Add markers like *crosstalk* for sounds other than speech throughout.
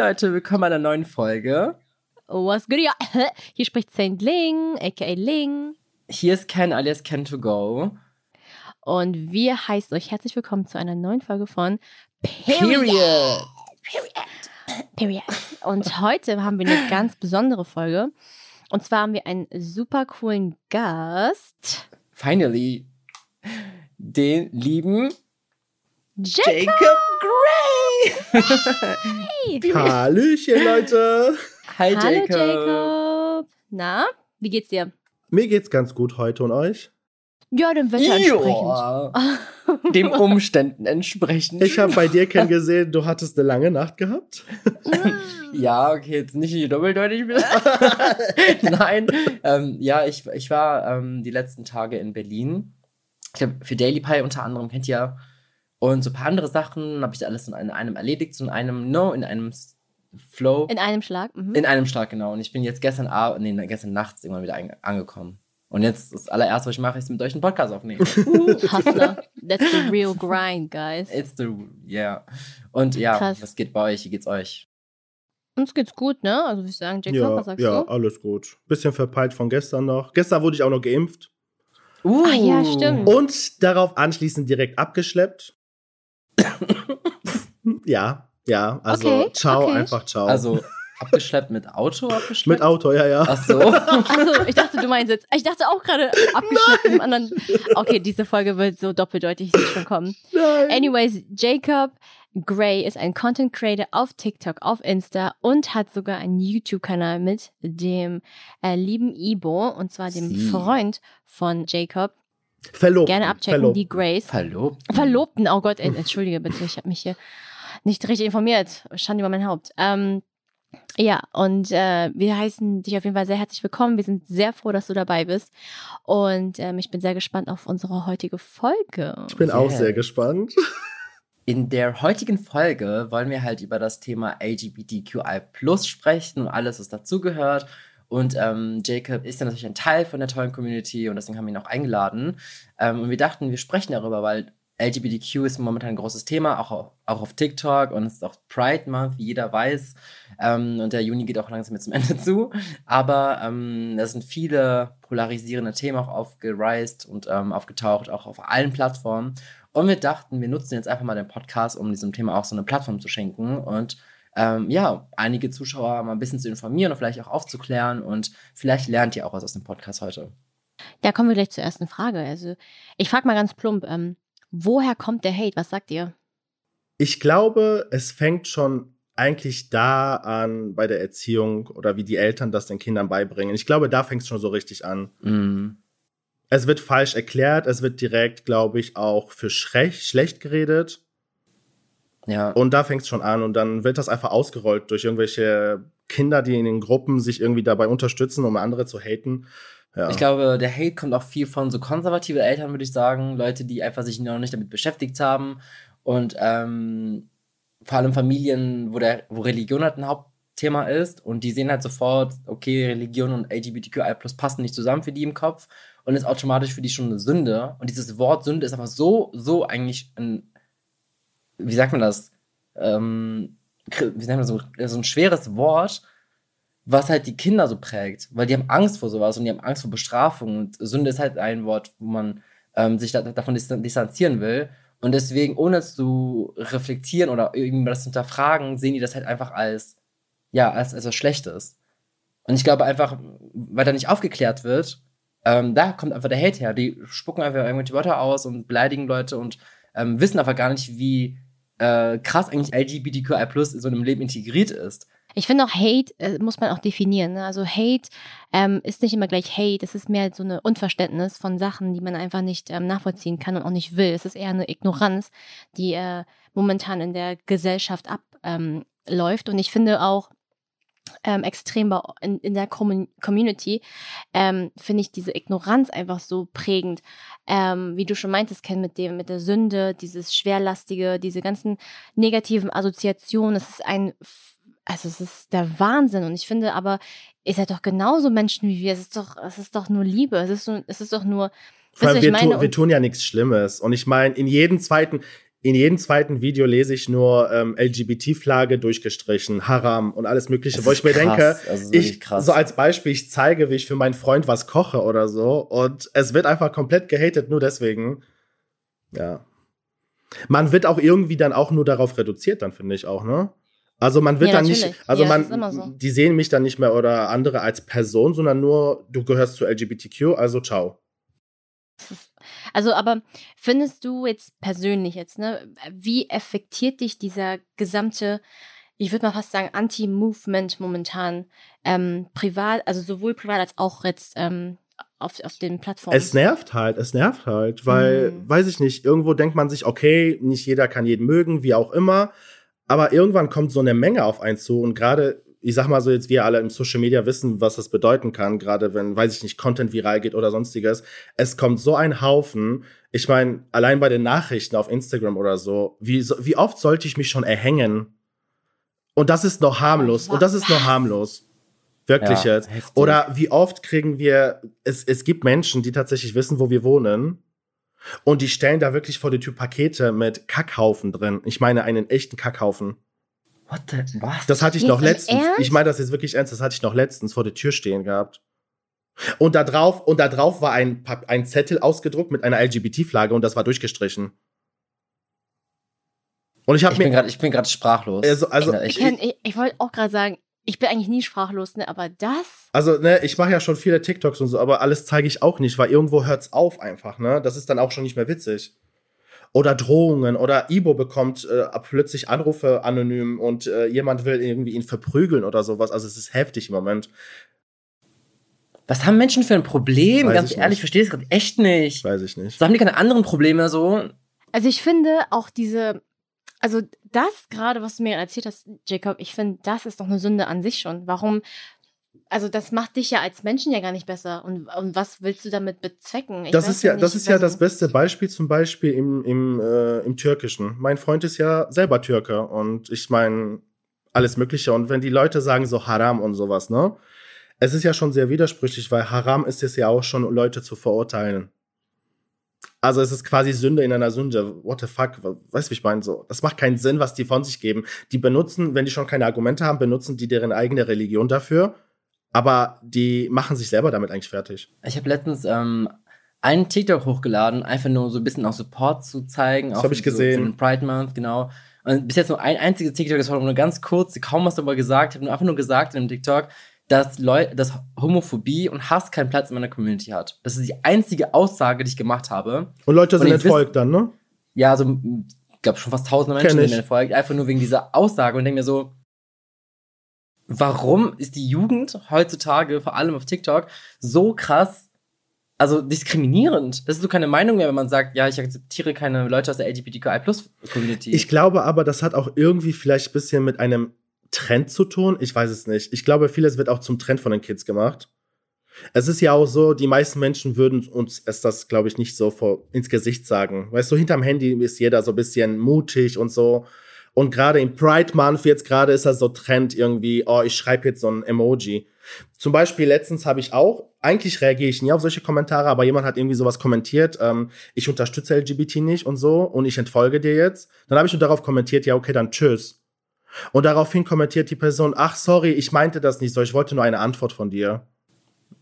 Leute, willkommen bei einer neuen Folge. Was good? Ja, *laughs* hier spricht Saint Ling, aka Ling. Hier ist Ken alias Ken to go. Und wir heißen euch herzlich willkommen zu einer neuen Folge von Period. Period. Period. Period. Und heute haben wir eine ganz besondere Folge. Und zwar haben wir einen super coolen Gast. Finally. Den lieben Jacob. Jacob Gray. Hallöchen, Leute. Hi Hallo Jacob. Jacob. Na, wie geht's dir? Mir geht's ganz gut heute und euch? Ja, dem Wetter entsprechend. Ja. Dem *laughs* Umständen entsprechend. Ich habe bei dir *laughs* Ken gesehen, du hattest eine lange Nacht gehabt. Ja, okay, jetzt nicht hier doppeldeutig. *laughs* bitte. Nein, ähm, ja, ich, ich war ähm, die letzten Tage in Berlin. Ich glaube, für Daily Pie unter anderem kennt ihr. Und so ein paar andere Sachen habe ich alles in einem, erledigt, so in einem, no, in einem Flow. In einem Schlag. Mhm. In einem Schlag, genau. Und ich bin jetzt gestern Abend, nee, gestern nachts irgendwann wieder angekommen. Und jetzt das allererste, was ich mache, ist mit euch einen Podcast aufnehmen. *laughs* Hustler. That's the real grind, guys. It's the, yeah. Und ja, Krass. was geht bei euch? Wie geht's euch? Uns geht's gut, ne? Also würde ich sagen, Jacob, ja, was sagst ja, du? alles gut. Bisschen verpeilt von gestern noch. Gestern wurde ich auch noch geimpft Uh, Ach ja, stimmt. und darauf anschließend direkt abgeschleppt. Ja, ja, also Okay, ciao, okay. einfach ciao. Also abgeschleppt mit Auto abgeschleppt? mit Auto, ja, ja. Ach so. Achso, ich dachte, du meinst jetzt. Ich dachte auch gerade abgeschnitten im anderen. Okay, diese Folge wird so doppeldeutig, schon kommen. Nein. Anyways, Jacob Gray ist ein Content Creator auf TikTok, auf Insta und hat sogar einen YouTube-Kanal mit dem äh, lieben Ibo und zwar dem Sie. Freund von Jacob. Verlobt. Gerne abchecken, Verlobt. die Grace. Verlobt? Verlobten, oh Gott, ent- entschuldige bitte, ich habe mich hier nicht richtig informiert. Schande über mein Haupt. Ähm, ja, und äh, wir heißen dich auf jeden Fall sehr herzlich willkommen. Wir sind sehr froh, dass du dabei bist. Und ähm, ich bin sehr gespannt auf unsere heutige Folge. Ich bin auch Yeah. sehr gespannt. *laughs* In der heutigen Folge wollen wir halt über das Thema LGBTQI sprechen und alles, was dazugehört. Und ähm, Jacob ist ja natürlich ein Teil von der tollen Community und deswegen haben wir ihn auch eingeladen. Ähm, und wir dachten, wir sprechen darüber, weil LGBTQ ist momentan ein großes Thema, auch auf, auch auf TikTok und es ist auch Pride Month, wie jeder weiß. Ähm, und der Juni geht auch langsam jetzt zum *laughs* Ende zu. Aber ähm, da sind viele polarisierende Themen auch aufgereist und ähm, aufgetaucht, auch auf allen Plattformen. Und wir dachten, wir nutzen jetzt einfach mal den Podcast, um diesem Thema auch so eine Plattform zu schenken und ähm, ja, einige Zuschauer mal ein bisschen zu informieren und vielleicht auch aufzuklären und vielleicht lernt ihr auch was aus dem Podcast heute. Da kommen wir gleich zur ersten Frage. Also, ich frage mal ganz plump, ähm, woher kommt der Hate? Was sagt ihr? Ich glaube, es fängt schon eigentlich da an bei der Erziehung oder wie die Eltern das den Kindern beibringen. Ich glaube, da fängt es schon so richtig an. Mm. Es wird falsch erklärt, es wird direkt, glaube ich, auch für schlecht, schlecht geredet. Ja, Und da fängt es schon an und dann wird das einfach ausgerollt durch irgendwelche Kinder, die in den Gruppen sich irgendwie dabei unterstützen, um andere zu haten. Ja. ich glaube, der Hate kommt auch viel von so konservative Eltern, würde ich sagen. Leute, die einfach sich noch nicht damit beschäftigt haben. Und ähm, vor allem Familien, wo, der, wo Religion halt ein Hauptthema ist. Und die sehen halt sofort, okay, Religion und LGBTQI passen nicht zusammen für die im Kopf. Und ist automatisch für die schon eine Sünde. Und dieses Wort Sünde ist aber so, so eigentlich ein, wie sagt man das? Ähm, wie sagt man so, so ein schweres Wort, was halt die Kinder so prägt, weil die haben Angst vor sowas und die haben Angst vor Bestrafung und Sünde ist halt ein Wort, wo man ähm, sich da, davon distan- distanzieren will und deswegen, ohne zu reflektieren oder irgendwie das zu hinterfragen, sehen die das halt einfach als, ja, als, als was Schlechtes. Und ich glaube einfach, weil da nicht aufgeklärt wird, ähm, da kommt einfach der Hate her. Die spucken einfach irgendwelche Wörter aus und beleidigen Leute und ähm, wissen einfach gar nicht, wie äh, krass eigentlich LGBTQI in so einem Leben integriert ist. Ich finde auch Hate äh, muss man auch definieren. Ne? Also Hate ähm, ist nicht immer gleich Hate. Es ist mehr so eine Unverständnis von Sachen, die man einfach nicht ähm, nachvollziehen kann und auch nicht will. Es ist eher eine Ignoranz, die äh, momentan in der Gesellschaft abläuft. Ähm, und ich finde auch ähm, extrem in, in der Commun Community ähm, finde ich diese Ignoranz einfach so prägend. Ähm, wie du schon meintest, Ken, mit dem, mit der Sünde, dieses Schwerlastige, diese ganzen negativen Assoziationen. Es ist ein also es ist der Wahnsinn und ich finde aber, ihr seid doch genauso Menschen wie wir. Es ist doch, es ist doch nur Liebe. Es ist, es ist doch nur. Allem, wir, tu, wir tun ja nichts Schlimmes. Und ich meine, in jedem zweiten, in jedem zweiten Video lese ich nur ähm, LGBT-Flagge durchgestrichen, Haram und alles Mögliche, wo ich mir krass, denke, also ist wirklich ich, krass. so als Beispiel, ich zeige, wie ich für meinen Freund was koche oder so und es wird einfach komplett gehatet, nur deswegen. Ja. Man wird auch irgendwie dann auch nur darauf reduziert, dann finde ich auch, ne? Also man wird Ja, dann nicht, natürlich. also Ja, man, so. die sehen mich dann nicht mehr oder andere als Person, sondern nur, du gehörst zu LGBTQ, also ciao. Also, aber findest du jetzt persönlich jetzt, ne, wie affektiert dich dieser gesamte, ich würde mal fast sagen, Anti-Movement momentan ähm, privat, also sowohl privat als auch jetzt ähm, auf, auf den Plattformen? Es nervt halt, es nervt halt, weil, Mhm. weiß ich nicht, irgendwo denkt man sich, okay, nicht jeder kann jeden mögen, wie auch immer, aber irgendwann kommt so eine Menge auf einen zu und gerade, ich sag mal so jetzt, wir alle im Social Media wissen, was das bedeuten kann, gerade wenn, weiß ich nicht, Content viral geht oder sonstiges. Es kommt so ein Haufen, ich meine, allein bei den Nachrichten auf Instagram oder so, wie, wie oft sollte ich mich schon erhängen? Und das ist noch harmlos, und das ist noch harmlos. Wirklich Ja, jetzt. heftig. Oder wie oft kriegen wir, es, es gibt Menschen, die tatsächlich wissen, wo wir wohnen. Und die stellen da wirklich vor die Tür Pakete mit Kackhaufen drin. Ich meine, einen echten Kackhaufen. What the, was? Das hatte ich Jetzt noch letztens. Ernst? Ich meine das jetzt wirklich ernst. Das hatte ich noch letztens vor der Tür stehen gehabt. Und da drauf, und da drauf war ein, ein Zettel ausgedruckt mit einer LGBT-Flagge und das war durchgestrichen. Und ich habe bin mir, gerade, ich bin gerade sprachlos. Also- also- ich ich, ich, ich wollte auch gerade sagen, ich bin eigentlich nie sprachlos, ne, aber das? also ne, ich mache ja schon viele TikToks und so, aber alles zeige ich auch nicht, weil irgendwo hört's auf einfach, ne? Das ist dann auch schon nicht mehr witzig. Oder Drohungen oder Ibo bekommt äh, plötzlich Anrufe anonym und äh, jemand will irgendwie ihn verprügeln oder sowas. Also es ist heftig im Moment. was haben Menschen für ein Problem? Weiß Ganz ich ehrlich, nicht. ich verstehe es gerade echt nicht. Weiß ich nicht. So haben die keine anderen Probleme so? Also ich finde auch diese, also das gerade, was du mir erzählt hast, Jacob, ich finde, das ist doch eine Sünde an sich schon. Warum? Also das macht dich ja als Menschen ja gar nicht besser. Und, und was willst du damit bezwecken? Ich das ist ja, nicht, das ist ja also- das beste Beispiel zum Beispiel im, im, äh, im Türkischen. Mein Freund ist ja selber Türke und ich meine alles Mögliche. Und wenn die Leute sagen so Haram und sowas, ne? Es ist ja schon sehr widersprüchlich, weil Haram ist es ja auch schon, Leute zu verurteilen. Also es ist quasi Sünde in einer Sünde. What the fuck? Weißt du, wie ich meine? So, das macht keinen Sinn, was die von sich geben. Die benutzen, wenn die schon keine Argumente haben, benutzen die deren eigene Religion dafür. Aber die machen sich selber damit eigentlich fertig. Ich habe letztens ähm, einen TikTok hochgeladen, einfach nur so ein bisschen auch Support zu zeigen. Das auch hab ich gesehen. So, Pride Month, genau. Und bis jetzt nur ein einziges TikTok, das war nur ganz kurz, kaum was darüber gesagt. Ich habe nur einfach nur gesagt in dem TikTok, dass, Leu dass Homophobie und Hass keinen Platz in meiner Community hat. Das ist die einzige Aussage, die ich gemacht habe. Und Leute sind entfolgt dann, ne? Ja, so, ich glaube schon fast tausende Menschen, mir folgen, einfach nur wegen dieser Aussage und denke mir so, warum ist die Jugend heutzutage, vor allem auf TikTok, so krass, also diskriminierend? Das ist so keine Meinung mehr, wenn man sagt, ja, ich akzeptiere keine Leute aus der LGBTQI-Plus-Community. Ich glaube aber, das hat auch irgendwie vielleicht ein bisschen mit einem Trend zu tun. Ich weiß es nicht. Ich glaube, vieles wird auch zum Trend von den Kids gemacht. Es ist ja auch so, die meisten Menschen würden uns es das, glaube ich, nicht so vor, ins Gesicht sagen. Weißt du, hinterm Handy ist jeder so ein bisschen mutig und so. Und gerade im Pride Month jetzt gerade ist das so Trend irgendwie, oh, ich schreibe jetzt so ein Emoji. Zum Beispiel letztens habe ich auch, eigentlich reagiere ich nie auf solche Kommentare, aber jemand hat irgendwie sowas kommentiert, ähm, ich unterstütze LGBT nicht und so und ich entfolge dir jetzt. Dann habe ich nur darauf kommentiert, ja, okay, dann tschüss. Und daraufhin kommentiert die Person, ach, sorry, ich meinte das nicht so, ich wollte nur eine Antwort von dir.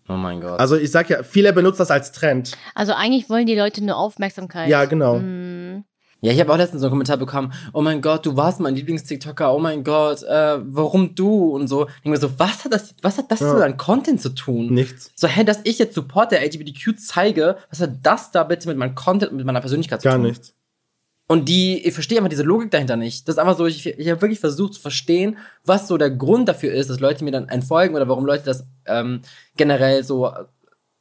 oh mein Gott. Also ich sag ja, viele benutzen das als Trend. Also eigentlich wollen die Leute nur Aufmerksamkeit. Ja, genau. Mm. Ja, ich habe auch letztens so einen Kommentar bekommen, oh mein Gott, du warst mein Lieblings-TikToker, oh mein Gott, äh, warum du und so. Ich denke mir so, was hat das, was hat das Ja. so an Content zu tun? Nichts. So, hä, dass ich jetzt Support der LGBTQ zeige, was hat das da bitte mit meinem Content und mit meiner Persönlichkeit zu Gar tun? nichts. Und die, ich verstehe einfach diese Logik dahinter nicht. Das ist einfach so, ich, ich habe wirklich versucht zu verstehen, was so der Grund dafür ist, dass Leute mir dann entfolgen oder warum Leute das ähm, generell so,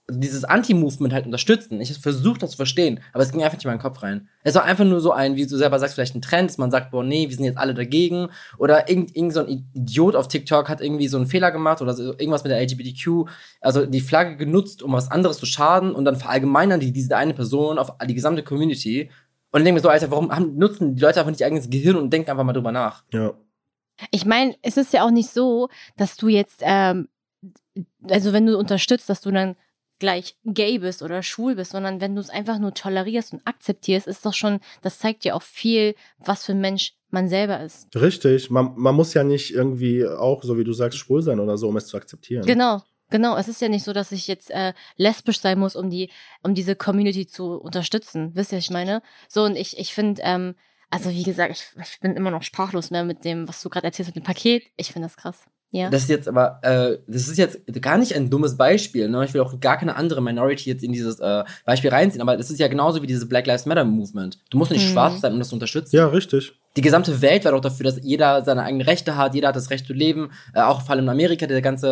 dieses Anti-Movement halt unterstützen. Ich habe versucht, das zu verstehen, aber es ging einfach nicht in meinen Kopf rein. Es war einfach nur so ein, wie du selber sagst, vielleicht ein Trend, dass man sagt, boah, nee, wir sind jetzt alle dagegen. Oder irgend, irgend so ein Idiot auf TikTok hat irgendwie so einen Fehler gemacht oder so irgendwas mit der LGBTQ, also die Flagge genutzt, um was anderes zu schaden und dann verallgemeinern die diese eine Person auf die gesamte Community. Und ich denke mir so, Alter, warum haben, nutzen die Leute einfach nicht ihr eigenes Gehirn und denken einfach mal drüber nach? Ja. Ich meine, es ist ja auch nicht so, dass du jetzt, ähm, also wenn du unterstützt, dass du dann gleich gay bist oder schwul bist, sondern wenn du es einfach nur tolerierst und akzeptierst, ist doch schon, das zeigt dir auch viel, was für ein Mensch man selber ist. Richtig. Man, man muss ja nicht irgendwie auch, so wie du sagst, schwul sein oder so, um es zu akzeptieren. Genau. Genau, es ist ja nicht so, dass ich jetzt äh, lesbisch sein muss, um die, um diese Community zu unterstützen. Wisst ihr, was ich meine? So, und ich, ich finde, ähm, also wie gesagt, ich, ich bin immer noch sprachlos mehr mit dem, was du gerade erzählst mit dem Paket. Ich finde das krass. Ja. Das ist jetzt aber, äh, das ist jetzt gar nicht ein dummes Beispiel. Ne? Ich will auch gar keine andere Minority jetzt in dieses äh, Beispiel reinziehen, aber das ist ja genauso wie dieses Black Lives Matter Movement. Du musst nicht Mhm. schwarz sein, um das zu unterstützen. Ja, richtig. Die gesamte Welt war doch dafür, dass jeder seine eigenen Rechte hat, jeder hat das Recht zu leben. Äh, auch vor allem in Amerika, der ganze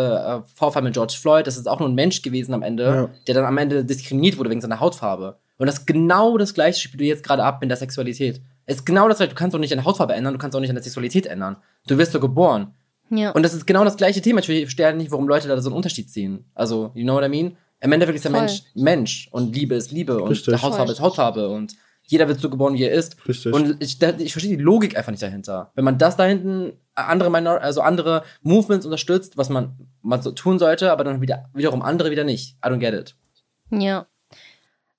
äh, Vorfall mit George Floyd, das ist auch nur ein Mensch gewesen am Ende, Ja. der dann am Ende diskriminiert wurde wegen seiner Hautfarbe. Und das ist genau das gleiche spielt du jetzt gerade ab mit der Sexualität. Es ist genau das gleiche. Du kannst doch nicht deine Hautfarbe ändern, du kannst auch nicht deine Sexualität ändern. Du wirst so geboren. Ja. Und das ist genau das gleiche Thema. Ich verstehe halt nicht, warum Leute da so einen Unterschied ziehen. Also, you know what I mean? Im Endeffekt ist der Voll. Mensch Mensch und Liebe ist Liebe und Richtig. Hautfarbe Voll. ist Hautfarbe und jeder wird so geboren, wie er ist. Richtig. Und ich, da, ich verstehe die Logik einfach nicht dahinter. Wenn man das da hinten andere Minor also andere Movements unterstützt, was man, man so tun sollte, aber dann wieder, wiederum andere wieder nicht. I don't get it. Ja.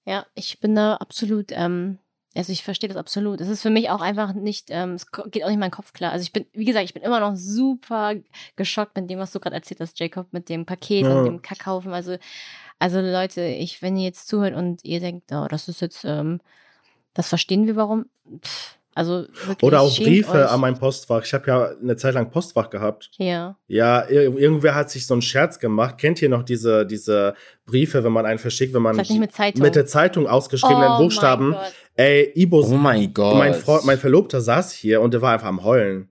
Ja, ich bin da absolut, ähm, also ich verstehe das absolut. Es ist für mich auch einfach nicht, ähm, es geht auch nicht mein Kopf klar. Also ich bin, wie gesagt, ich bin immer noch super geschockt mit dem, was du gerade erzählt hast, Jacob, mit dem Paket Ja. und dem Kackhaufen. Also, also Leute, ich, wenn ihr jetzt zuhört und ihr denkt, oh, das ist jetzt, ähm, das verstehen wir warum. Pff, also Oder auch Briefe euch. an mein Postfach. Ich habe ja eine Zeit lang Postfach gehabt. Ja. Ja, ir irgendwer hat sich so einen Scherz gemacht. Kennt ihr noch diese, diese Briefe, wenn man einen verschickt, wenn man mit Zeitung. mit der Zeitung ausgeschriebenen Oh Buchstaben? mein Gott. Ey, Ibo, Oh mein Gott. mein, Freund, mein Verlobter saß hier und der war einfach am Heulen.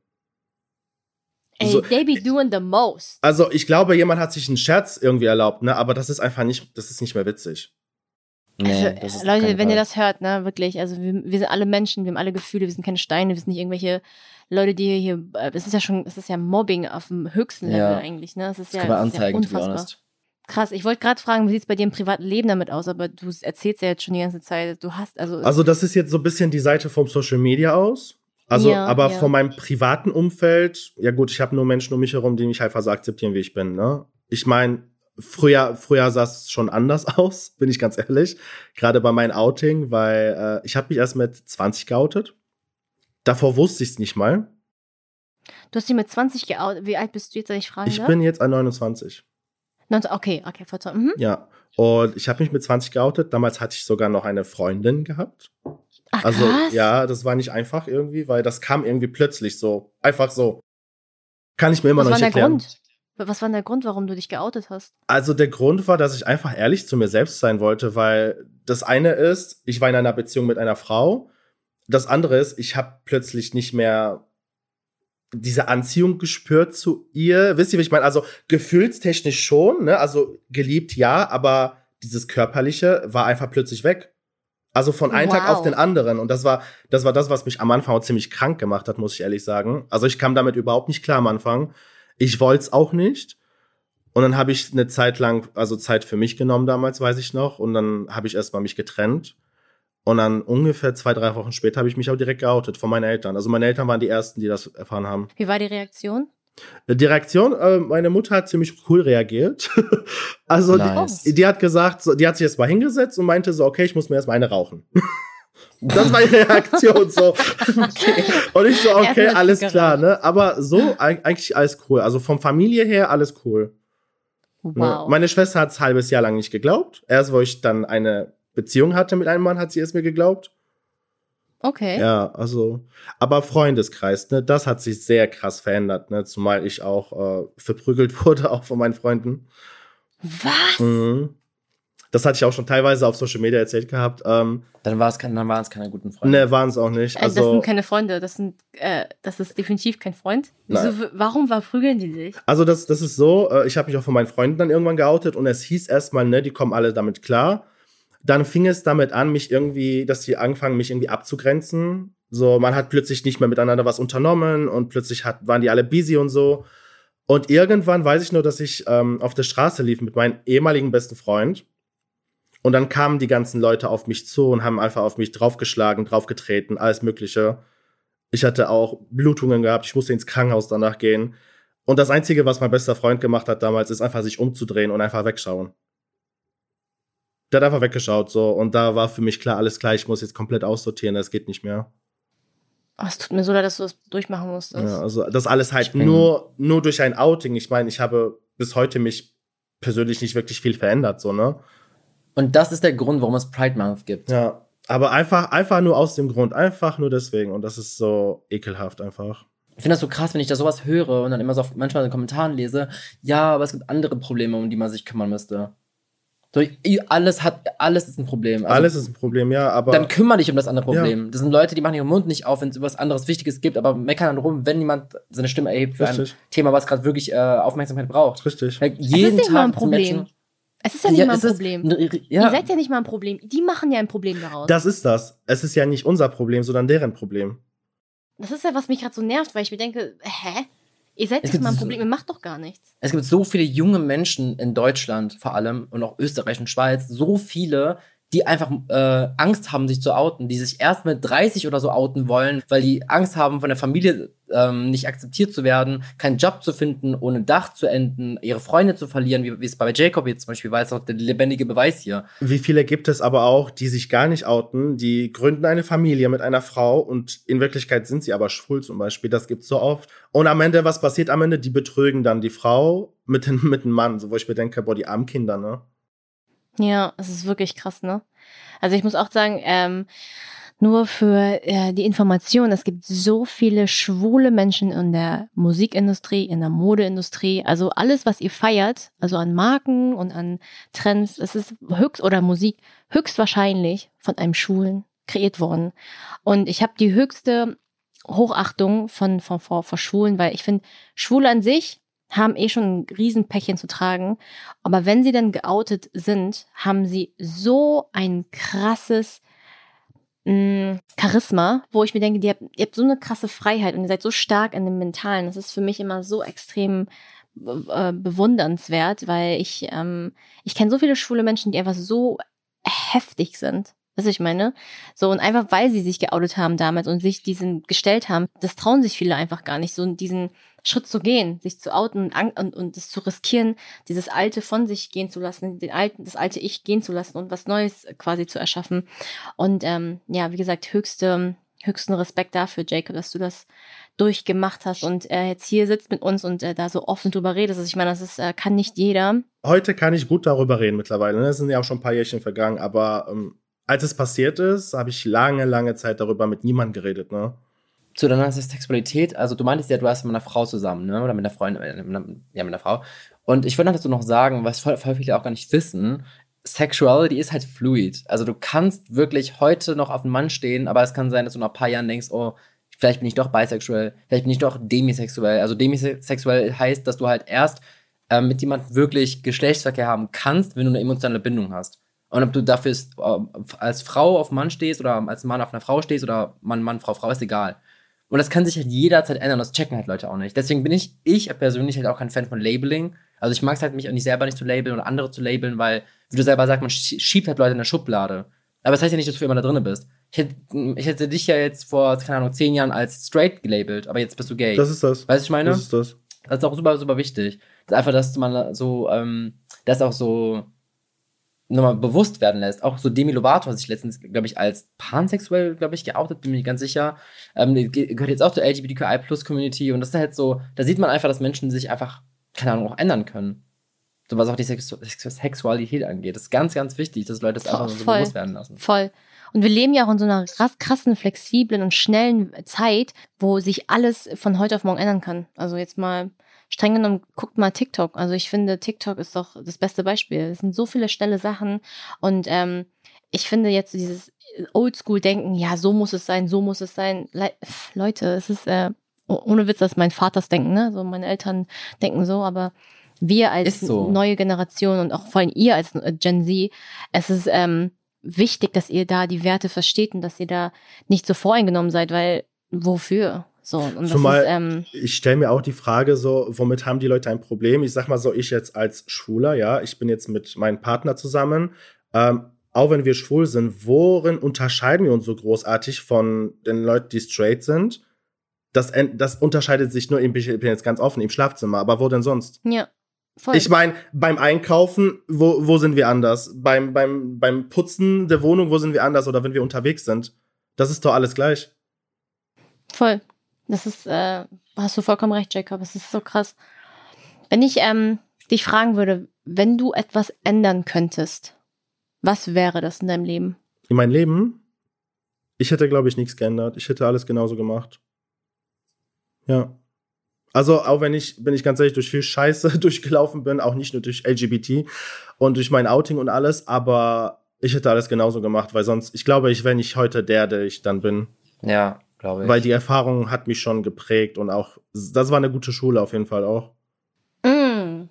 Ey, So- they be doing the most. Also ich glaube, jemand hat sich einen Scherz irgendwie erlaubt, ne? Aber das ist einfach nicht, das ist nicht mehr witzig. Nee, Also, ist auf Leute, wenn ihr das hört, ne, wirklich, also wir, wir sind alle Menschen, wir haben alle Gefühle, wir sind keine Steine, wir sind nicht irgendwelche Leute, die hier, äh, es ist ja schon, es ist ja Mobbing auf dem höchsten Level Ja. eigentlich, ne? Es ist Das ja, kann man es ist ja anzeigen, to be unfassbar. Krass, ich wollte gerade fragen, wie sieht's bei dir im privaten Leben damit aus, aber du erzählst ja jetzt schon die ganze Zeit, du hast, also, Also das ist jetzt so ein bisschen die Seite vom Social Media aus. Also, Ja, aber ja. von meinem privaten Umfeld, ja gut, ich habe nur Menschen um mich herum, die mich einfach so akzeptieren, wie ich bin. Ne? Ich meine, früher, früher sah es schon anders *laughs* aus, bin ich ganz ehrlich. Gerade bei meinem Outing, weil äh, ich habe mich erst mit 20 geoutet. Davor wusste ich es nicht mal. du hast dich mit 20 geoutet, wie alt bist du jetzt, wenn ich fragen Ich bin jetzt an 29. 19, okay, okay, verzeihung. Mhm. Ja. Und ich habe mich mit 20 geoutet. Damals hatte ich sogar noch eine Freundin gehabt. Ach, Also, krass. ja, das war nicht einfach irgendwie, weil das kam irgendwie plötzlich so. Einfach so. Kann ich mir immer Was noch war nicht der erklären. Grund? Was war denn der Grund, warum du dich geoutet hast? Also, der Grund war, dass ich einfach ehrlich zu mir selbst sein wollte, weil das eine ist, ich war in einer Beziehung mit einer Frau. Das andere ist, ich habe plötzlich nicht mehr diese Anziehung gespürt zu ihr. Wisst ihr, wie ich meine? Also, gefühlstechnisch schon, ne? Also, geliebt ja, aber dieses Körperliche war einfach plötzlich weg. Also von einem Tag Wow. auf den anderen. Und das war, das war das, was mich am Anfang auch ziemlich krank gemacht hat, muss ich ehrlich sagen. Also ich kam damit überhaupt nicht klar am Anfang. Ich wollte es auch nicht. Und dann habe ich eine Zeit lang, also Zeit für mich genommen damals, weiß ich noch. Und dann habe ich erstmal mich getrennt. Und dann ungefähr zwei, drei Wochen später habe ich mich auch direkt geoutet von meinen Eltern. Also meine Eltern waren die ersten, die das erfahren haben. Wie war die Reaktion? Die Reaktion, äh, meine Mutter hat ziemlich cool reagiert. *laughs* also Nice. die, die hat gesagt, die hat sich jetzt mal hingesetzt und meinte so, okay, ich muss mir erstmal eine rauchen. *laughs* Das war ihre Reaktion so. Und ich so, okay, alles klar, ne? Aber so eig- eigentlich alles cool. Also vom Familie her alles cool. Ne? Wow. Meine Schwester hat es ein halbes Jahr lang nicht geglaubt. Erst, wo ich dann eine Beziehung hatte mit einem Mann, hat sie es mir geglaubt. okay. Ja, also, aber Freundeskreis, ne, das hat sich sehr krass verändert, ne, zumal ich auch äh, verprügelt *laughs* wurde, auch von meinen Freunden. Was? Mhm. Das hatte ich auch schon teilweise auf Social Media erzählt gehabt. Ähm, Dann, war's kein- dann waren es keine guten Freunde. ne, waren es auch nicht. Also, das sind keine Freunde, das sind, äh, das ist definitiv kein Freund. Wieso, warum verprügeln die sich? also das, das ist so, äh, ich habe mich auch von meinen Freunden dann irgendwann geoutet und es hieß erstmal, ne, die kommen alle damit klar. Dann fing es damit an, mich irgendwie, dass die anfangen, mich irgendwie abzugrenzen. So, man hat plötzlich nicht mehr miteinander was unternommen und plötzlich hat, waren die alle busy und so. Und irgendwann weiß ich nur, dass ich ähm, auf der Straße lief mit meinem ehemaligen besten Freund. Und dann kamen die ganzen Leute auf mich zu und haben einfach auf mich draufgeschlagen, draufgetreten, alles Mögliche. Ich hatte auch Blutungen gehabt, ich musste ins Krankenhaus danach gehen. Und das Einzige, was mein bester Freund gemacht hat damals, ist einfach sich umzudrehen und einfach wegschauen. Der hat einfach weggeschaut, so. Und da war für mich klar, alles klar, ich muss jetzt komplett aussortieren, das geht nicht mehr. Oh, es tut mir so leid, dass du das durchmachen musstest. Ja, also das alles halt nur, nur durch ein Outing. Ich meine, ich habe bis heute mich persönlich nicht wirklich viel verändert, so, ne? Und das ist der Grund, warum es Pride Month gibt. Ja. Aber einfach, einfach nur aus dem Grund, einfach nur deswegen. Und das ist so ekelhaft einfach. Ich finde das so krass, wenn ich da sowas höre und dann immer so auf, manchmal in den Kommentaren lese, ja, aber es gibt andere Probleme, um die man sich kümmern müsste. So, alles hat, alles ist ein Problem. Also, Alles ist ein Problem, ja, aber. Dann kümmere dich um das andere Problem. Das sind Leute, die machen ihren Mund nicht auf, wenn es was anderes Wichtiges gibt, aber meckern dann rum, wenn jemand seine Stimme erhebt für Richtig. ein Thema, was gerade wirklich äh, Aufmerksamkeit braucht. richtig. Like, Es jeden ist Tag ein Problem. Menschen- Es ist ja nicht mal ein es ist Problem. ein- Ihr ja. seid ja nicht mal ein Problem. Die machen ja ein Problem daraus. Das ist das. Es ist ja nicht unser Problem, sondern deren Problem. Das ist ja, was mich gerade so nervt, weil ich mir denke, hä? Ihr seid Es nicht mal ein Problem, ihr macht doch gar nichts. Es gibt so viele junge Menschen in Deutschland vor allem und auch Österreich und Schweiz, so viele, die einfach äh, Angst haben, sich zu outen, die sich erst mit 30 oder so outen wollen, weil die Angst haben, von der Familie ähm, nicht akzeptiert zu werden, keinen Job zu finden, ohne Dach zu enden, ihre Freunde zu verlieren, wie, wie es bei Jacob jetzt zum Beispiel war, ist auch der lebendige Beweis hier. Wie viele gibt es aber auch, die sich gar nicht outen, die gründen eine Familie mit einer Frau und in Wirklichkeit sind sie aber schwul zum Beispiel. Das gibt's so oft. Und am Ende, was passiert am Ende? Die betrügen dann die Frau mit, den, *laughs* mit dem Mann, so wo ich mir denke, boah, die armen Kinder, ne? Ja, es ist wirklich krass, ne? Also ich muss auch sagen, ähm, nur für äh, die Information, es gibt so viele schwule Menschen in der Musikindustrie, in der Modeindustrie, also alles, was ihr feiert, also an Marken und an Trends, es ist höchst oder Musik höchstwahrscheinlich von einem Schwulen kreiert worden. Und ich habe die höchste Hochachtung von, von, von, von Schwulen, weil ich finde, Schwule an sich haben eh schon ein Riesenpäckchen zu tragen. Aber wenn sie dann geoutet sind, haben sie so ein krasses mh, Charisma, wo ich mir denke, ihr habt, ihr habt so eine krasse Freiheit und ihr seid so stark in dem Mentalen. Das ist für mich immer so extrem äh, bewundernswert, weil ich, ähm, ich kenne so viele schwule Menschen, die einfach so heftig sind. Was ich meine? So, und einfach weil sie sich geoutet haben damals und sich diesen gestellt haben, das trauen sich viele einfach gar nicht, so diesen Schritt zu gehen, sich zu outen und, und, und das zu riskieren, dieses Alte von sich gehen zu lassen, den alten, das alte Ich gehen zu lassen und was Neues quasi zu erschaffen. Und ähm, ja, wie gesagt, höchste, höchsten Respekt dafür, Jacob, dass du das durchgemacht hast und äh, jetzt hier sitzt mit uns und äh, da so offen drüber redest. Also ich meine, das ist, äh, kann nicht jeder. Heute kann ich gut darüber reden mittlerweile. Ne? Es sind ja auch schon ein paar Jährchen vergangen, aber ähm, als es passiert ist, habe ich lange, lange Zeit darüber mit niemandem geredet, ne? Zu deiner Sexualität, also du meintest ja, du hast mit einer Frau zusammen, ne? Oder mit einer Freundin, äh, ja, mit einer Frau. Und ich wollte dazu noch sagen, was voll, voll viele auch gar nicht wissen, Sexuality ist halt fluid. Also du kannst wirklich heute noch auf einen Mann stehen, aber es kann sein, dass du nach ein paar Jahren denkst, oh, vielleicht bin ich doch bisexuell, vielleicht bin ich doch demisexuell. Also demisexuell heißt, dass du halt erst ähm, mit jemandem wirklich Geschlechtsverkehr haben kannst, wenn du eine emotionale Bindung hast. Und ob du dafür äh, als Frau auf Mann stehst oder als Mann auf einer Frau stehst oder Mann, Mann, Frau, Frau, ist egal. Und das kann sich halt jederzeit ändern. Das checken halt Leute auch nicht. Deswegen bin ich, ich persönlich halt auch kein Fan von Labeling. Also ich mag es halt mich auch nicht selber nicht zu labeln oder andere zu labeln, weil, wie du selber sagst, man schie- schiebt halt Leute in eine Schublade. Aber das heißt ja nicht, dass du immer da drin bist. Ich hätte, ich hätte dich ja jetzt vor, keine Ahnung, zehn Jahren als straight gelabelt, aber jetzt bist du gay. Das ist das. weißt du, was ich meine? Das ist das. Das ist auch super, super wichtig. Das ist einfach, dass man so, ähm, das auch so nochmal bewusst werden lässt. Auch so Demi Lovato hat sich letztens, glaube ich, als pansexuell, glaube ich, geoutet, bin mir nicht ganz sicher. Ähm, gehört jetzt auch zur LGBTQI-Plus-Community und das ist halt so, da sieht man einfach, dass Menschen sich einfach, keine Ahnung, auch ändern können. So was auch die Sexu Sexualität angeht. Das ist ganz, ganz wichtig, dass Leute das einfach so Voll. bewusst werden lassen. Voll. Und wir leben ja auch in so einer krass, krassen, flexiblen und schnellen Zeit, wo sich alles von heute auf morgen ändern kann. Also jetzt mal streng genommen, guckt mal TikTok. Also ich finde, TikTok ist doch das beste Beispiel. Es sind so viele schnelle Sachen und ähm, ich finde jetzt dieses Oldschool-Denken, ja, so muss es sein, so muss es sein. Le Leute, es ist äh, oh- ohne Witz, dass mein Vaters denken, ne? So meine Eltern denken so, aber wir als so. neue Generation und auch vor allem ihr als äh, Gen Z, es ist ähm, wichtig, dass ihr da die Werte versteht und dass ihr da nicht so voreingenommen seid, weil wofür? So, und Zumal- ist, ähm, Ich stelle mir auch die Frage so, womit haben die Leute ein Problem? Ich sag mal so, ich jetzt als Schwuler, ja, ich bin jetzt mit meinem Partner zusammen. Ähm, auch wenn wir schwul sind, worin unterscheiden wir uns so großartig von den Leuten, die straight sind? Das, das unterscheidet sich nur, im- ich bin jetzt ganz offen, im Schlafzimmer, aber wo denn sonst? ja. voll. Ich meine, beim Einkaufen, wo, wo sind wir anders? Beim, beim, beim Putzen der Wohnung, wo sind wir anders? Oder wenn wir unterwegs sind? Das ist doch alles gleich. Voll. Das ist, äh, hast du vollkommen recht, Jacob. Es ist so krass. Wenn ich ähm, dich fragen würde, wenn du etwas ändern könntest, was wäre das in deinem Leben? In meinem Leben, ich hätte, glaube ich, nichts geändert. Ich hätte alles genauso gemacht. Ja. Also, auch wenn ich, bin ich ganz ehrlich, durch viel Scheiße *laughs* durchgelaufen bin, auch nicht nur durch LGBT und durch mein Outing und alles, aber ich hätte alles genauso gemacht, weil sonst, ich glaube, ich wäre nicht heute der, der ich dann bin. Ja, glaube ich. Weil die Erfahrung hat mich schon geprägt und auch, das war eine gute Schule auf jeden Fall auch. Mm.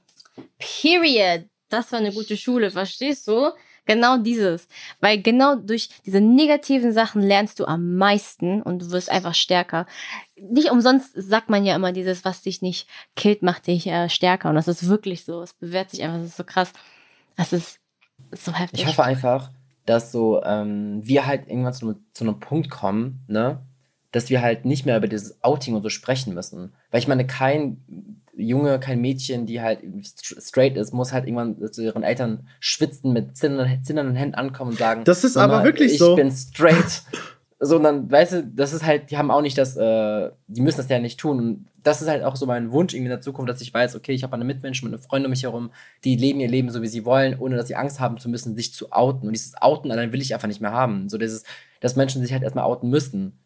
Period. Das war eine gute Schule, verstehst du? Genau dieses. Weil genau durch diese negativen Sachen lernst du am meisten und du wirst einfach stärker. Nicht umsonst sagt man ja immer dieses, was dich nicht killt, macht dich äh, stärker. Und das ist wirklich so. Es bewährt sich einfach. Das ist so krass. Das ist so heftig. Ich hoffe einfach, dass so ähm, wir halt irgendwann zu, zu einem Punkt kommen, ne, dass wir halt nicht mehr über dieses Outing und so sprechen müssen. Weil ich meine, kein Junge, kein Mädchen, die halt straight ist, muss halt irgendwann zu ihren Eltern schwitzen, mit zitternden, Händen ankommen und sagen, Das ist aber wirklich ich so. Ich bin straight. *laughs* so, und dann, weißt du, das ist halt, die haben auch nicht das, äh, die müssen das ja nicht tun. Und das ist halt auch so mein Wunsch irgendwie in der Zukunft, dass ich weiß, okay, ich habe eine Mitmenschen, eine Freunde um mich herum, die leben ihr Leben so, wie sie wollen, ohne dass sie Angst haben zu müssen, sich zu outen. Und dieses Outen allein will ich einfach nicht mehr haben. So dieses, dass Menschen sich halt erstmal outen müssen.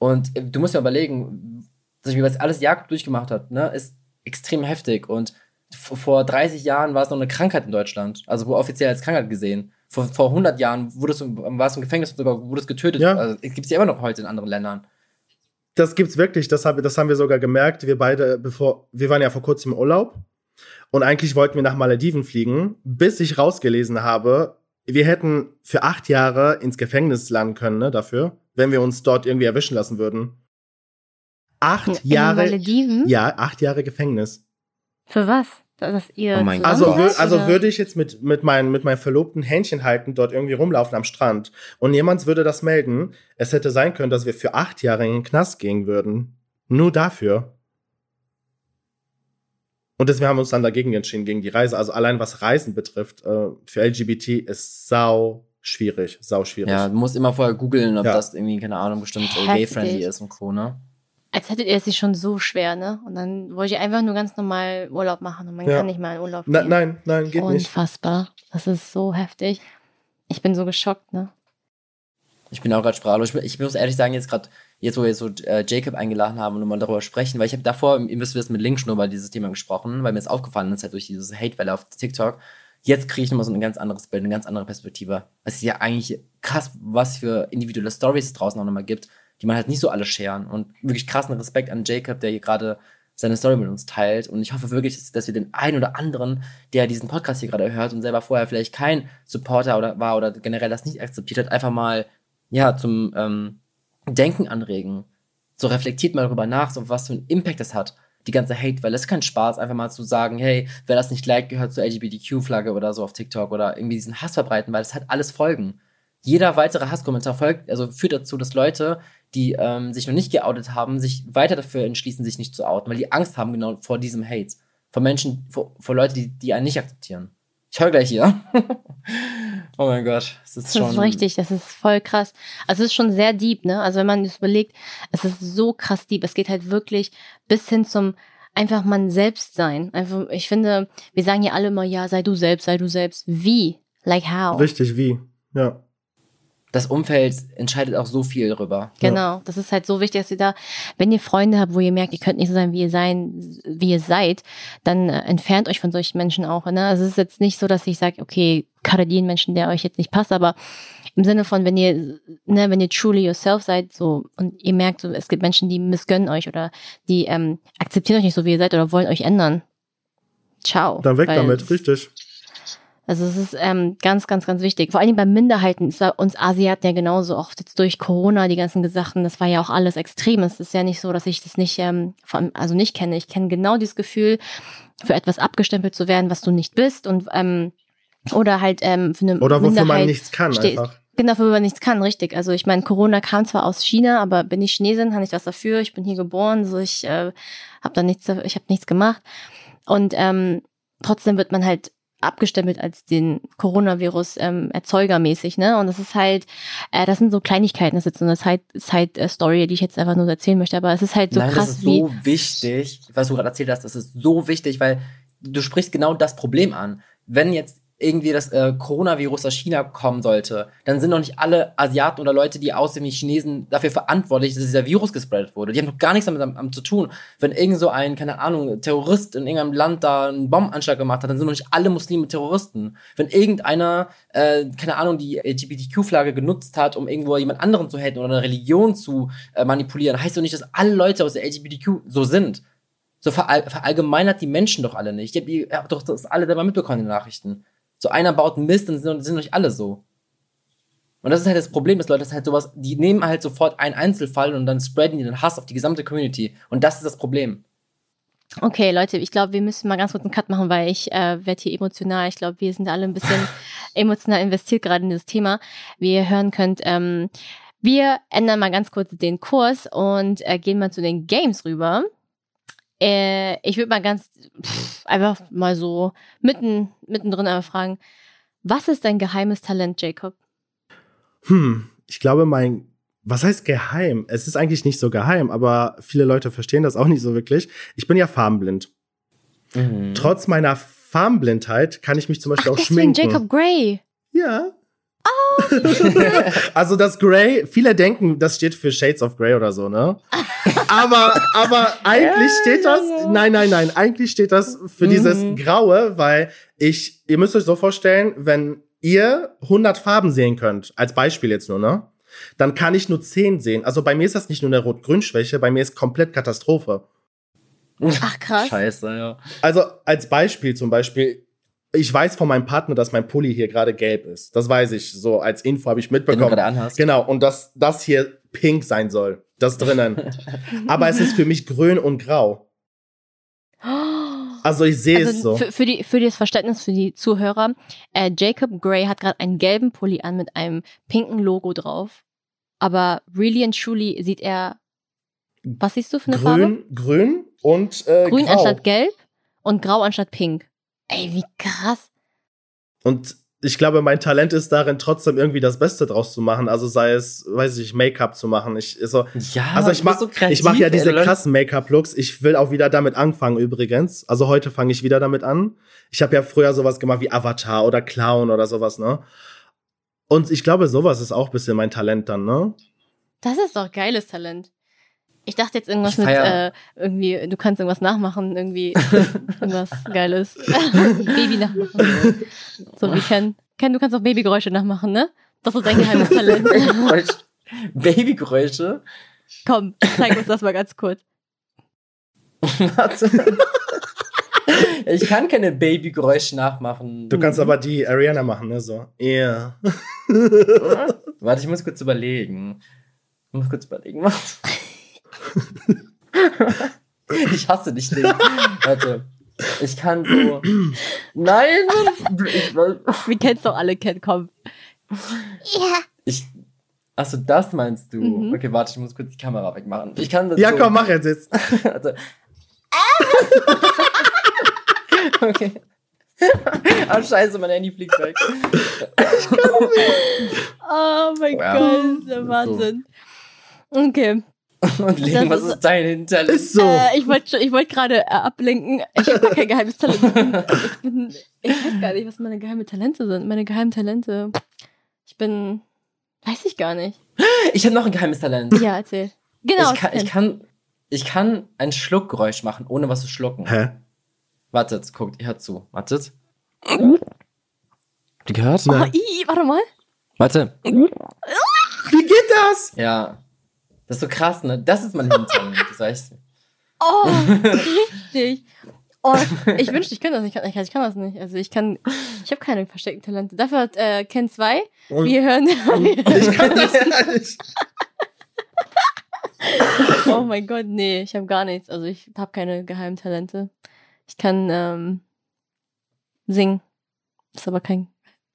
Und äh, du musst dir überlegen, dass ich was alles Jakob durchgemacht hat, ne, ist extrem heftig. Und vor 30 Jahren war es noch eine Krankheit in Deutschland. Also wurde offiziell als Krankheit gesehen. Vor, vor 100 Jahren wurdest du, warst du im Gefängnis und sogar wurdest getötet. Ja. Also, es gibt es ja immer noch heute in anderen Ländern. Das gibt's wirklich, das, hab, das haben wir sogar gemerkt. Wir beide, bevor, wir waren ja vor kurzem im Urlaub und eigentlich wollten wir nach Malediven fliegen, bis ich rausgelesen habe, wir hätten für acht Jahre ins Gefängnis landen können, ne, dafür, wenn wir uns dort irgendwie erwischen lassen würden. Acht in Jahre, Malediven? ja, acht Jahre Gefängnis. Für was? Dass ihr Oh mein Also, Gott. wür, also oder? würde ich jetzt mit, mit, mein, mit meinem verlobten Händchen halten, dort irgendwie rumlaufen am Strand und jemand würde das melden, es hätte sein können, dass wir für acht Jahre in den Knast gehen würden. Nur dafür. Und deswegen haben wir uns dann dagegen entschieden, gegen die Reise. Also allein was Reisen betrifft, äh, für LGBT ist sau schwierig, sau schwierig. Ja, du musst immer vorher googeln, ob Ja. das irgendwie, keine Ahnung, bestimmt gay-friendly ist und Co., ne? Als hättet ihr es sich schon so schwer, ne? Und dann wollte ich einfach nur ganz normal Urlaub machen und man Ja. kann nicht mal in Urlaub Na, gehen. nein, nein, geht nicht. Unfassbar. Das ist so heftig. Ich bin so geschockt, ne? Ich bin auch gerade sprachlos. Ich, ich muss ehrlich sagen, jetzt gerade, jetzt wo wir so äh, Jacob eingeladen haben und mal darüber sprechen, weil ich habe davor, ihr müsst wissen, mit Link schon über dieses Thema gesprochen, weil mir das aufgefallen ist, halt durch diese Hate-Welle auf TikTok. Jetzt kriege ich nochmal so ein ganz anderes Bild, eine ganz andere Perspektive. Es ist ja eigentlich krass, was für individuelle Stories es draußen auch nochmal gibt, die man halt nicht so alle scheren. Und wirklich krassen Respekt an Jacob, der hier gerade seine Story mit uns teilt. Und ich hoffe wirklich, dass, wir den einen oder anderen, der diesen Podcast hier gerade hört und selber vorher vielleicht kein Supporter oder war oder generell das nicht akzeptiert hat, einfach mal ja zum ähm, Denken anregen. So reflektiert mal darüber nach, so was für einen Impact das hat, die ganze Hate, weil es ist kein Spaß, einfach mal zu sagen, hey, wer das nicht liked, gehört zur LGBTQ-Flagge oder so auf TikTok oder irgendwie diesen Hass verbreiten, weil es hat alles Folgen. Jeder weitere Hasskommentar folgt, also führt dazu, dass Leute, die ähm, sich noch nicht geoutet haben, sich weiter dafür entschließen, sich nicht zu outen, weil die Angst haben genau vor diesem Hate. Vor Menschen, vor, vor Leuten, die, die einen nicht akzeptieren. Ich höre gleich hier. *laughs* oh mein Gott, es ist Das schon. ist richtig, das ist voll krass. Also es ist schon sehr deep, ne? Also wenn man das überlegt, es ist so krass deep. Es geht halt wirklich bis hin zum einfach man selbst sein. Einfach, ich finde, wir sagen ja alle immer, ja, sei du selbst, sei du selbst. Wie? Like how? Richtig, wie? Ja. Das Umfeld entscheidet auch so viel darüber. Genau, das ist halt so wichtig, dass ihr da, wenn ihr Freunde habt, wo ihr merkt, ihr könnt nicht so sein, wie ihr sein, wie ihr seid, dann äh, entfernt euch von solchen Menschen auch. Ne? Also es ist jetzt nicht so, dass ich sage, okay, cutte den Menschen, der euch jetzt nicht passt, aber im Sinne von, wenn ihr, ne, wenn ihr truly yourself seid, so und ihr merkt, so, es gibt Menschen, die missgönnen euch oder die ähm, akzeptieren euch nicht so, wie ihr seid oder wollen euch ändern. Ciao. Dann weg damit, richtig. Also es ist ähm, ganz, ganz, ganz wichtig. Vor allen Dingen bei Minderheiten. Es war uns Asiaten ja genauso oft jetzt durch Corona, die ganzen Sachen, das war ja auch alles extrem. Es ist ja nicht so, dass ich das nicht, ähm, von, also nicht kenne. Ich kenne genau dieses Gefühl, für etwas abgestempelt zu werden, was du nicht bist und ähm, oder halt ähm, für eine Oder wofür Minderheit man nichts kann, einfach. Genau, wofür man nichts kann, richtig. Also ich meine, Corona kam zwar aus China, aber bin ich Chinesin, habe ich was dafür. Ich bin hier geboren, so ich äh, habe da nichts, ich habe nichts gemacht. Und ähm, trotzdem wird man halt abgestempelt als den Coronavirus ähm, erzeugermäßig, ne? Und das ist halt, äh, das sind so Kleinigkeiten, das ist jetzt so eine Side-Story, die ich jetzt einfach nur erzählen möchte, aber es ist halt so Nein, krass das ist so wichtig, was du gerade erzählt hast, das ist so wichtig, weil du sprichst genau das Problem an. Wenn jetzt irgendwie das äh, Coronavirus aus China kommen sollte, dann sind doch nicht alle Asiaten oder Leute, die aussehen wie Chinesen, dafür verantwortlich, dass dieser Virus gespreadet wurde. Die haben doch gar nichts damit am, am zu tun. Wenn irgend so ein, keine Ahnung, Terrorist in irgendeinem Land da einen Bombenanschlag gemacht hat, dann sind doch nicht alle Muslime Terroristen. Wenn irgendeiner, äh, keine Ahnung, die LGBTQ-Flagge genutzt hat, um irgendwo jemand anderen zu haten oder eine Religion zu äh, manipulieren, heißt doch nicht, dass alle Leute aus der LGBTQ so sind. So verall verallgemeinert die Menschen doch alle nicht. Ich hab, hab doch das alle dabei mitbekommen in den Nachrichten. So einer baut Mist, dann sind, sind nicht alle so. Und das ist halt das Problem, dass Leute das halt sowas, die nehmen halt sofort einen Einzelfall und dann spreaden die den Hass auf die gesamte Community. Und das ist das Problem. Okay, Leute, ich glaube, wir müssen mal ganz kurz einen Cut machen, weil ich äh, werde hier emotional. Ich glaube, wir sind alle ein bisschen *laughs* emotional investiert gerade in das Thema. Wie ihr hören könnt, ähm, wir ändern mal ganz kurz den Kurs und äh, gehen mal zu den Games rüber. Äh, ich würde mal ganz pff, einfach mal so mitten mittendrin einfach fragen, was ist dein geheimes Talent, Jacob? Hm, ich glaube, mein, was heißt geheim? Es ist eigentlich nicht so geheim, aber viele Leute verstehen das auch nicht so wirklich. Ich bin ja farbenblind. Mhm. Trotz meiner Farbenblindheit kann ich mich zum Beispiel Ach, auch deswegen schminken. Jacob Gray. Ja. *laughs* also das Grey, viele denken, das steht für Shades of Grey oder so, ne? aber, aber eigentlich steht das, nein, nein, nein, eigentlich steht das für Mhm. dieses Graue, weil ich, ihr müsst euch so vorstellen, wenn ihr 100 Farben sehen könnt, als Beispiel jetzt nur, ne? Dann kann ich nur 10 sehen. Also bei mir ist das nicht nur eine Rot-Grün-Schwäche, bei mir ist komplett Katastrophe. Ach krass. Scheiße, ja. Also als Beispiel zum Beispiel, ich weiß von meinem Partner, dass mein Pulli hier gerade gelb ist. Das weiß ich. So als Info habe ich Den du mitbekommen. anhast. Genau, und dass das hier pink sein soll. Das drinnen. *laughs* Aber es ist für mich grün und grau. Also ich sehe es Also so. für, für, die, für das Verständnis für die Zuhörer, äh, Jacob Gray hat gerade einen gelben Pulli an mit einem pinken Logo drauf. Aber really and truly sieht er. Was siehst du für eine Farbe? Grün, grün und äh, Grün grau. anstatt gelb und grau anstatt pink. Ey, wie krass. Und ich glaube, mein Talent ist darin, trotzdem irgendwie das Beste draus zu machen. Also sei es, weiß ich, Make-up zu machen. Ich so, Ja, also ich mach, bist so ich mache ja ey, diese Leute. krassen Make-up-Looks. Ich will auch wieder damit anfangen übrigens. Also heute fange ich wieder damit an. Ich habe ja früher sowas gemacht wie Avatar oder Clown oder sowas, ne? Und ich glaube, sowas ist auch ein bisschen mein Talent dann, ne? Das ist doch geiles Talent. Ich dachte jetzt irgendwas mit, äh, irgendwie, du kannst irgendwas nachmachen, irgendwie *laughs* irgendwas Geiles. *laughs* Baby nachmachen. So, so wie Ken. Ken, du kannst auch Babygeräusche nachmachen, ne? Das ist dein geheimes *laughs* Talent. Babygeräusche. Babygeräusche. Komm, zeig uns das mal ganz kurz. Warte. ich kann keine Babygeräusche nachmachen. Du kannst aber die Ariana machen, ne? So. Yeah. Warte, ich muss kurz überlegen. Ich muss kurz überlegen, was. *laughs* ich hasse dich nicht. Warte. Ich kann so. Nein! Ich, Wir kennen's doch alle, Ken, komm. ich, Achso, das meinst du? Mhm. Okay, warte, ich muss kurz die Kamera wegmachen. Ich kann das Ja, so. komm, mach jetzt jetzt. Also. *laughs* okay. Ah, scheiße, mein Handy fliegt weg. Oh mein Ja. Gott, der Wahnsinn. Okay. *laughs* Und Leben, Das was ist- ist dein Hinterlist? Ist so. Äh, ich wollte ich wollt gerade äh, ablenken. Ich habe kein geheimes Talent. Ich, bin, ich weiß gar nicht, was meine geheimen Talente sind. Meine geheimen Talente. Ich bin. Weiß ich gar nicht. Ich habe noch ein geheimes Talent. Ja, erzähl. Genau. ich, kann, ich, kann, ich kann ein Schluckgeräusch machen, ohne was zu schlucken. Hä? Wartet, guckt, ihr hört zu. Wartet. Die gehört? oh, i, warte mal. Warte. Wie geht das? Ja. Das ist so krass, ne? Das ist mein *laughs* Hintergrund, das weißt du. Oh, *laughs* richtig. Oh, ich wünschte, ich könnte das nicht. Ich kann, ich kann das nicht. Also ich kann, ich habe keine versteckten Talente. Dafür hat äh, Ken 2. Und Wir hören. *laughs* ich kann das ja nicht. oh mein Gott, nee, ich habe gar nichts. Also ich habe keine geheimen Talente. Ich kann ähm, singen. Ist aber kein.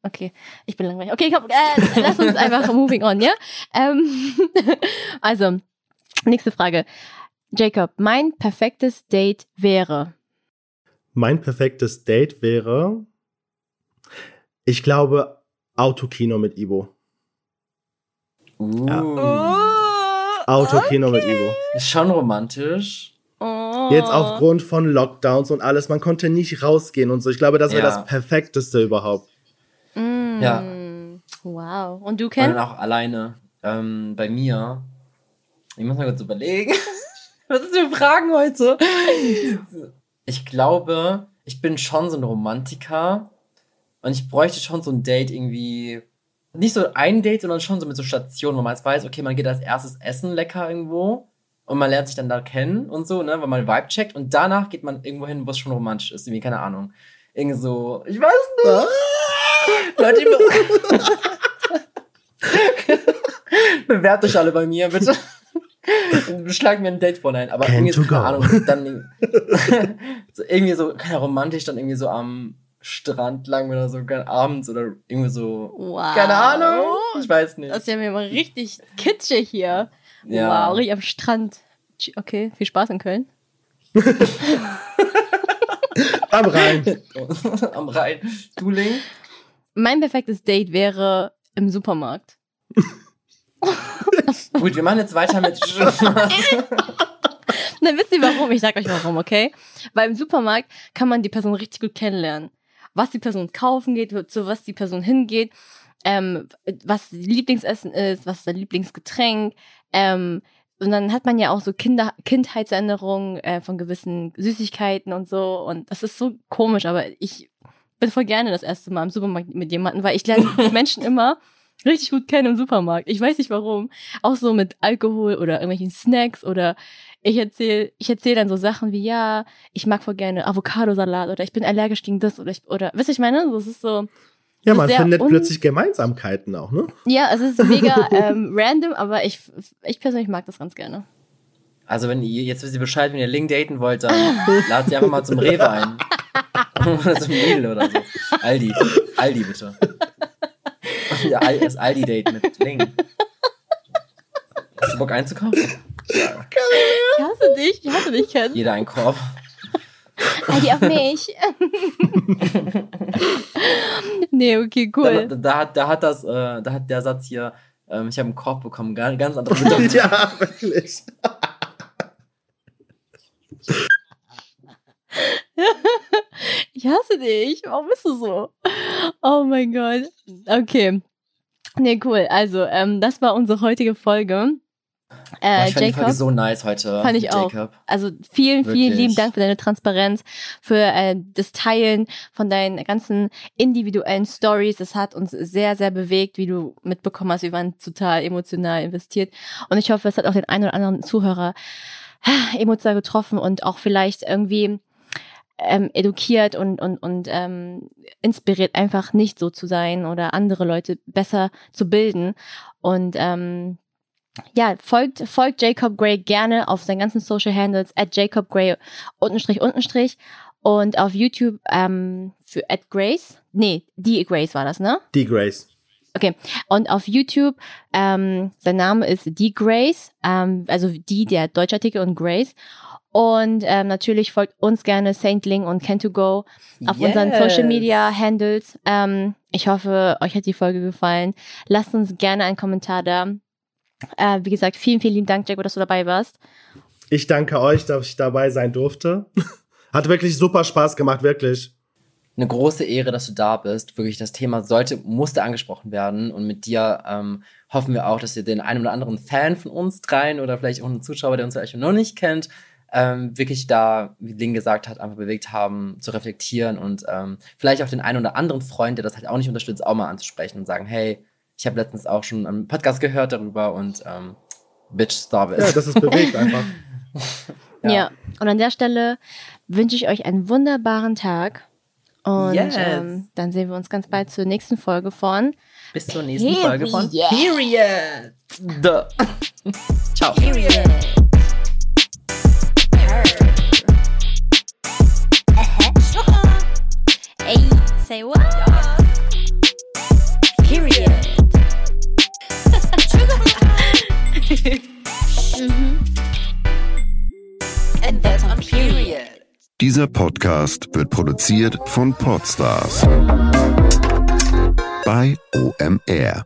Okay, ich bin langweilig. Okay, komm, äh, lass uns einfach moving on, ja? Ähm, *laughs* also, nächste Frage. Jacob, mein perfektes Date wäre. Mein perfektes Date wäre, ich glaube, Autokino mit Ivo. Uh, Autokino mit Ivo. Ist schon romantisch. Oh. Jetzt aufgrund von Lockdowns und alles, man konnte nicht rausgehen und so. Ich glaube, das wäre Ja. das perfekteste überhaupt. Mm. Ja. Wow. Und du, Und Ken? dann auch alleine. Ähm, bei mir. Ich muss mal kurz überlegen. *laughs* Was ist für Fragen heute? Ich glaube, ich bin schon so ein Romantiker. Und ich bräuchte schon so ein Date irgendwie. Nicht so ein Date, sondern schon so mit so Stationen, wo man jetzt weiß, okay, man geht als erstes essen lecker irgendwo. Und man lernt sich dann da kennen und so, ne, weil man Vibe checkt. Und danach geht man irgendwo hin, wo es schon romantisch ist. Irgendwie, keine Ahnung. Irgendwie so, ich weiß nicht. Leute, be- *laughs* bewerbt euch alle bei mir, bitte. Schlag mir ein Date vor, nein. Aber Can irgendwie so, keine. Ahnung, dann *laughs* so irgendwie so, keine romantisch, dann irgendwie so am Strand lang oder so, abends oder irgendwie so, Wow. keine Ahnung, ich weiß nicht. Das ist ja mir mal richtig kitschig hier. Ja. Wow, richtig am Strand. Okay, viel Spaß in Köln. Am Rhein. *laughs* am Rhein. Du, Ling? Mein perfektes Date wäre im Supermarkt. *laughs* Gut, wir machen jetzt weiter mit *laughs* Dann wisst ihr warum? Ich sag euch warum, okay? Weil im Supermarkt kann man die Person richtig gut kennenlernen. Was die Person kaufen geht, zu was die Person hingeht, ähm, was Lieblingsessen ist, was ist der Lieblingsgetränk. Ähm, und dann hat man ja auch so Kinder Kindheitserinnerungen äh, von gewissen Süßigkeiten und so. Und das ist so komisch, aber ich bin voll gerne das erste Mal im Supermarkt mit jemandem, weil ich lerne *laughs* Menschen immer richtig gut kennen im Supermarkt. Ich weiß nicht warum. Auch so mit Alkohol oder irgendwelchen Snacks oder ich erzähle ich erzähl dann so Sachen wie, ja, ich mag voll gerne Avocadosalat oder ich bin allergisch gegen das oder ich, oder, wisst ihr, ich meine? So, es ist so, Ja, Das man findet plötzlich Gemeinsamkeiten auch, ne? ja, es ist mega *laughs* ähm, random, aber ich, ich persönlich mag das ganz gerne. Also, wenn ihr, jetzt wisst ihr Bescheid, wenn ihr Ling daten wollt, dann *laughs* ladet sie einfach mal zum Rewe ein. Oder zum Lidl oder so. Aldi. Aldi, bitte. Ja, Das Aldi-Date mit Ling. Hast du Bock einzukaufen? Ich hasse dich, ich hasse dich, Ken. Jeder einen Korb. Heidi auf mich. nee, okay, cool. da, da, hat, da hat das, äh, da hat der Satz hier, ähm, ich habe einen Korb bekommen, ganz, ganz andere Bedeutung. *laughs* ja, wirklich. *laughs* Ich hasse dich. Warum bist du so? Oh mein Gott. Okay. Nee, cool. Also, ähm, das war unsere heutige Folge. Äh, ich fand die Folge Jacob, so nice heute. Fand ich auch. Jacob. also vielen, vielen Wirklich. lieben Dank für deine Transparenz, für äh, das Teilen von deinen ganzen individuellen Stories. Das hat uns sehr, sehr bewegt, wie du mitbekommen hast. Wir waren total emotional investiert. Und ich hoffe, es hat auch den einen oder anderen Zuhörer ah, emotional getroffen und auch vielleicht irgendwie ähm, edukiert und, und, und ähm, inspiriert, einfach nicht so zu sein oder andere Leute besser zu bilden. Und ähm, ja, folgt, folgt Jacob Gray gerne auf seinen ganzen Social Handles at Jacob Gray untenstrich untenstrich und auf YouTube ähm, für at Grace. Nee, die Grace war das, ne? Die Grace. Und auf YouTube, ähm, sein Name ist die Grace, ähm, also die, der Deutschartikel und Grace. Und ähm, natürlich folgt uns gerne Saint Ling und Can2Go auf unseren Yes. Social Media Handles. Ähm, ich hoffe, euch hat die Folge gefallen. Lasst uns gerne einen Kommentar da. Äh, wie gesagt, vielen, vielen lieben Dank, Jaco, dass du dabei warst. Ich danke euch, dass ich dabei sein durfte. *laughs* Hat wirklich super Spaß gemacht, wirklich. eine große Ehre, dass du da bist. Wirklich, das Thema sollte, musste angesprochen werden. Und mit dir ähm, hoffen wir auch, dass ihr den einen oder anderen Fan von uns dreien oder vielleicht auch einen Zuschauer, der uns vielleicht noch nicht kennt, ähm, wirklich da, wie Ling gesagt hat, einfach bewegt haben, zu reflektieren und ähm, vielleicht auch den einen oder anderen Freund, der das halt auch nicht unterstützt, auch mal anzusprechen und sagen, hey, ich habe letztens auch schon einen Podcast gehört darüber und ähm, bitch, stop it. Ja, das ist bewegt *laughs* einfach. Ja. Und an der Stelle wünsche ich euch einen wunderbaren Tag. Und Yes. ähm, dann sehen wir uns ganz bald zur nächsten Folge von Bis zur nächsten Folge von Period. Period. *laughs* Duh. Ciao. Period. Say what? Period. Mhm. And that's on period. Dieser Podcast wird produziert von Podstars bei OMR.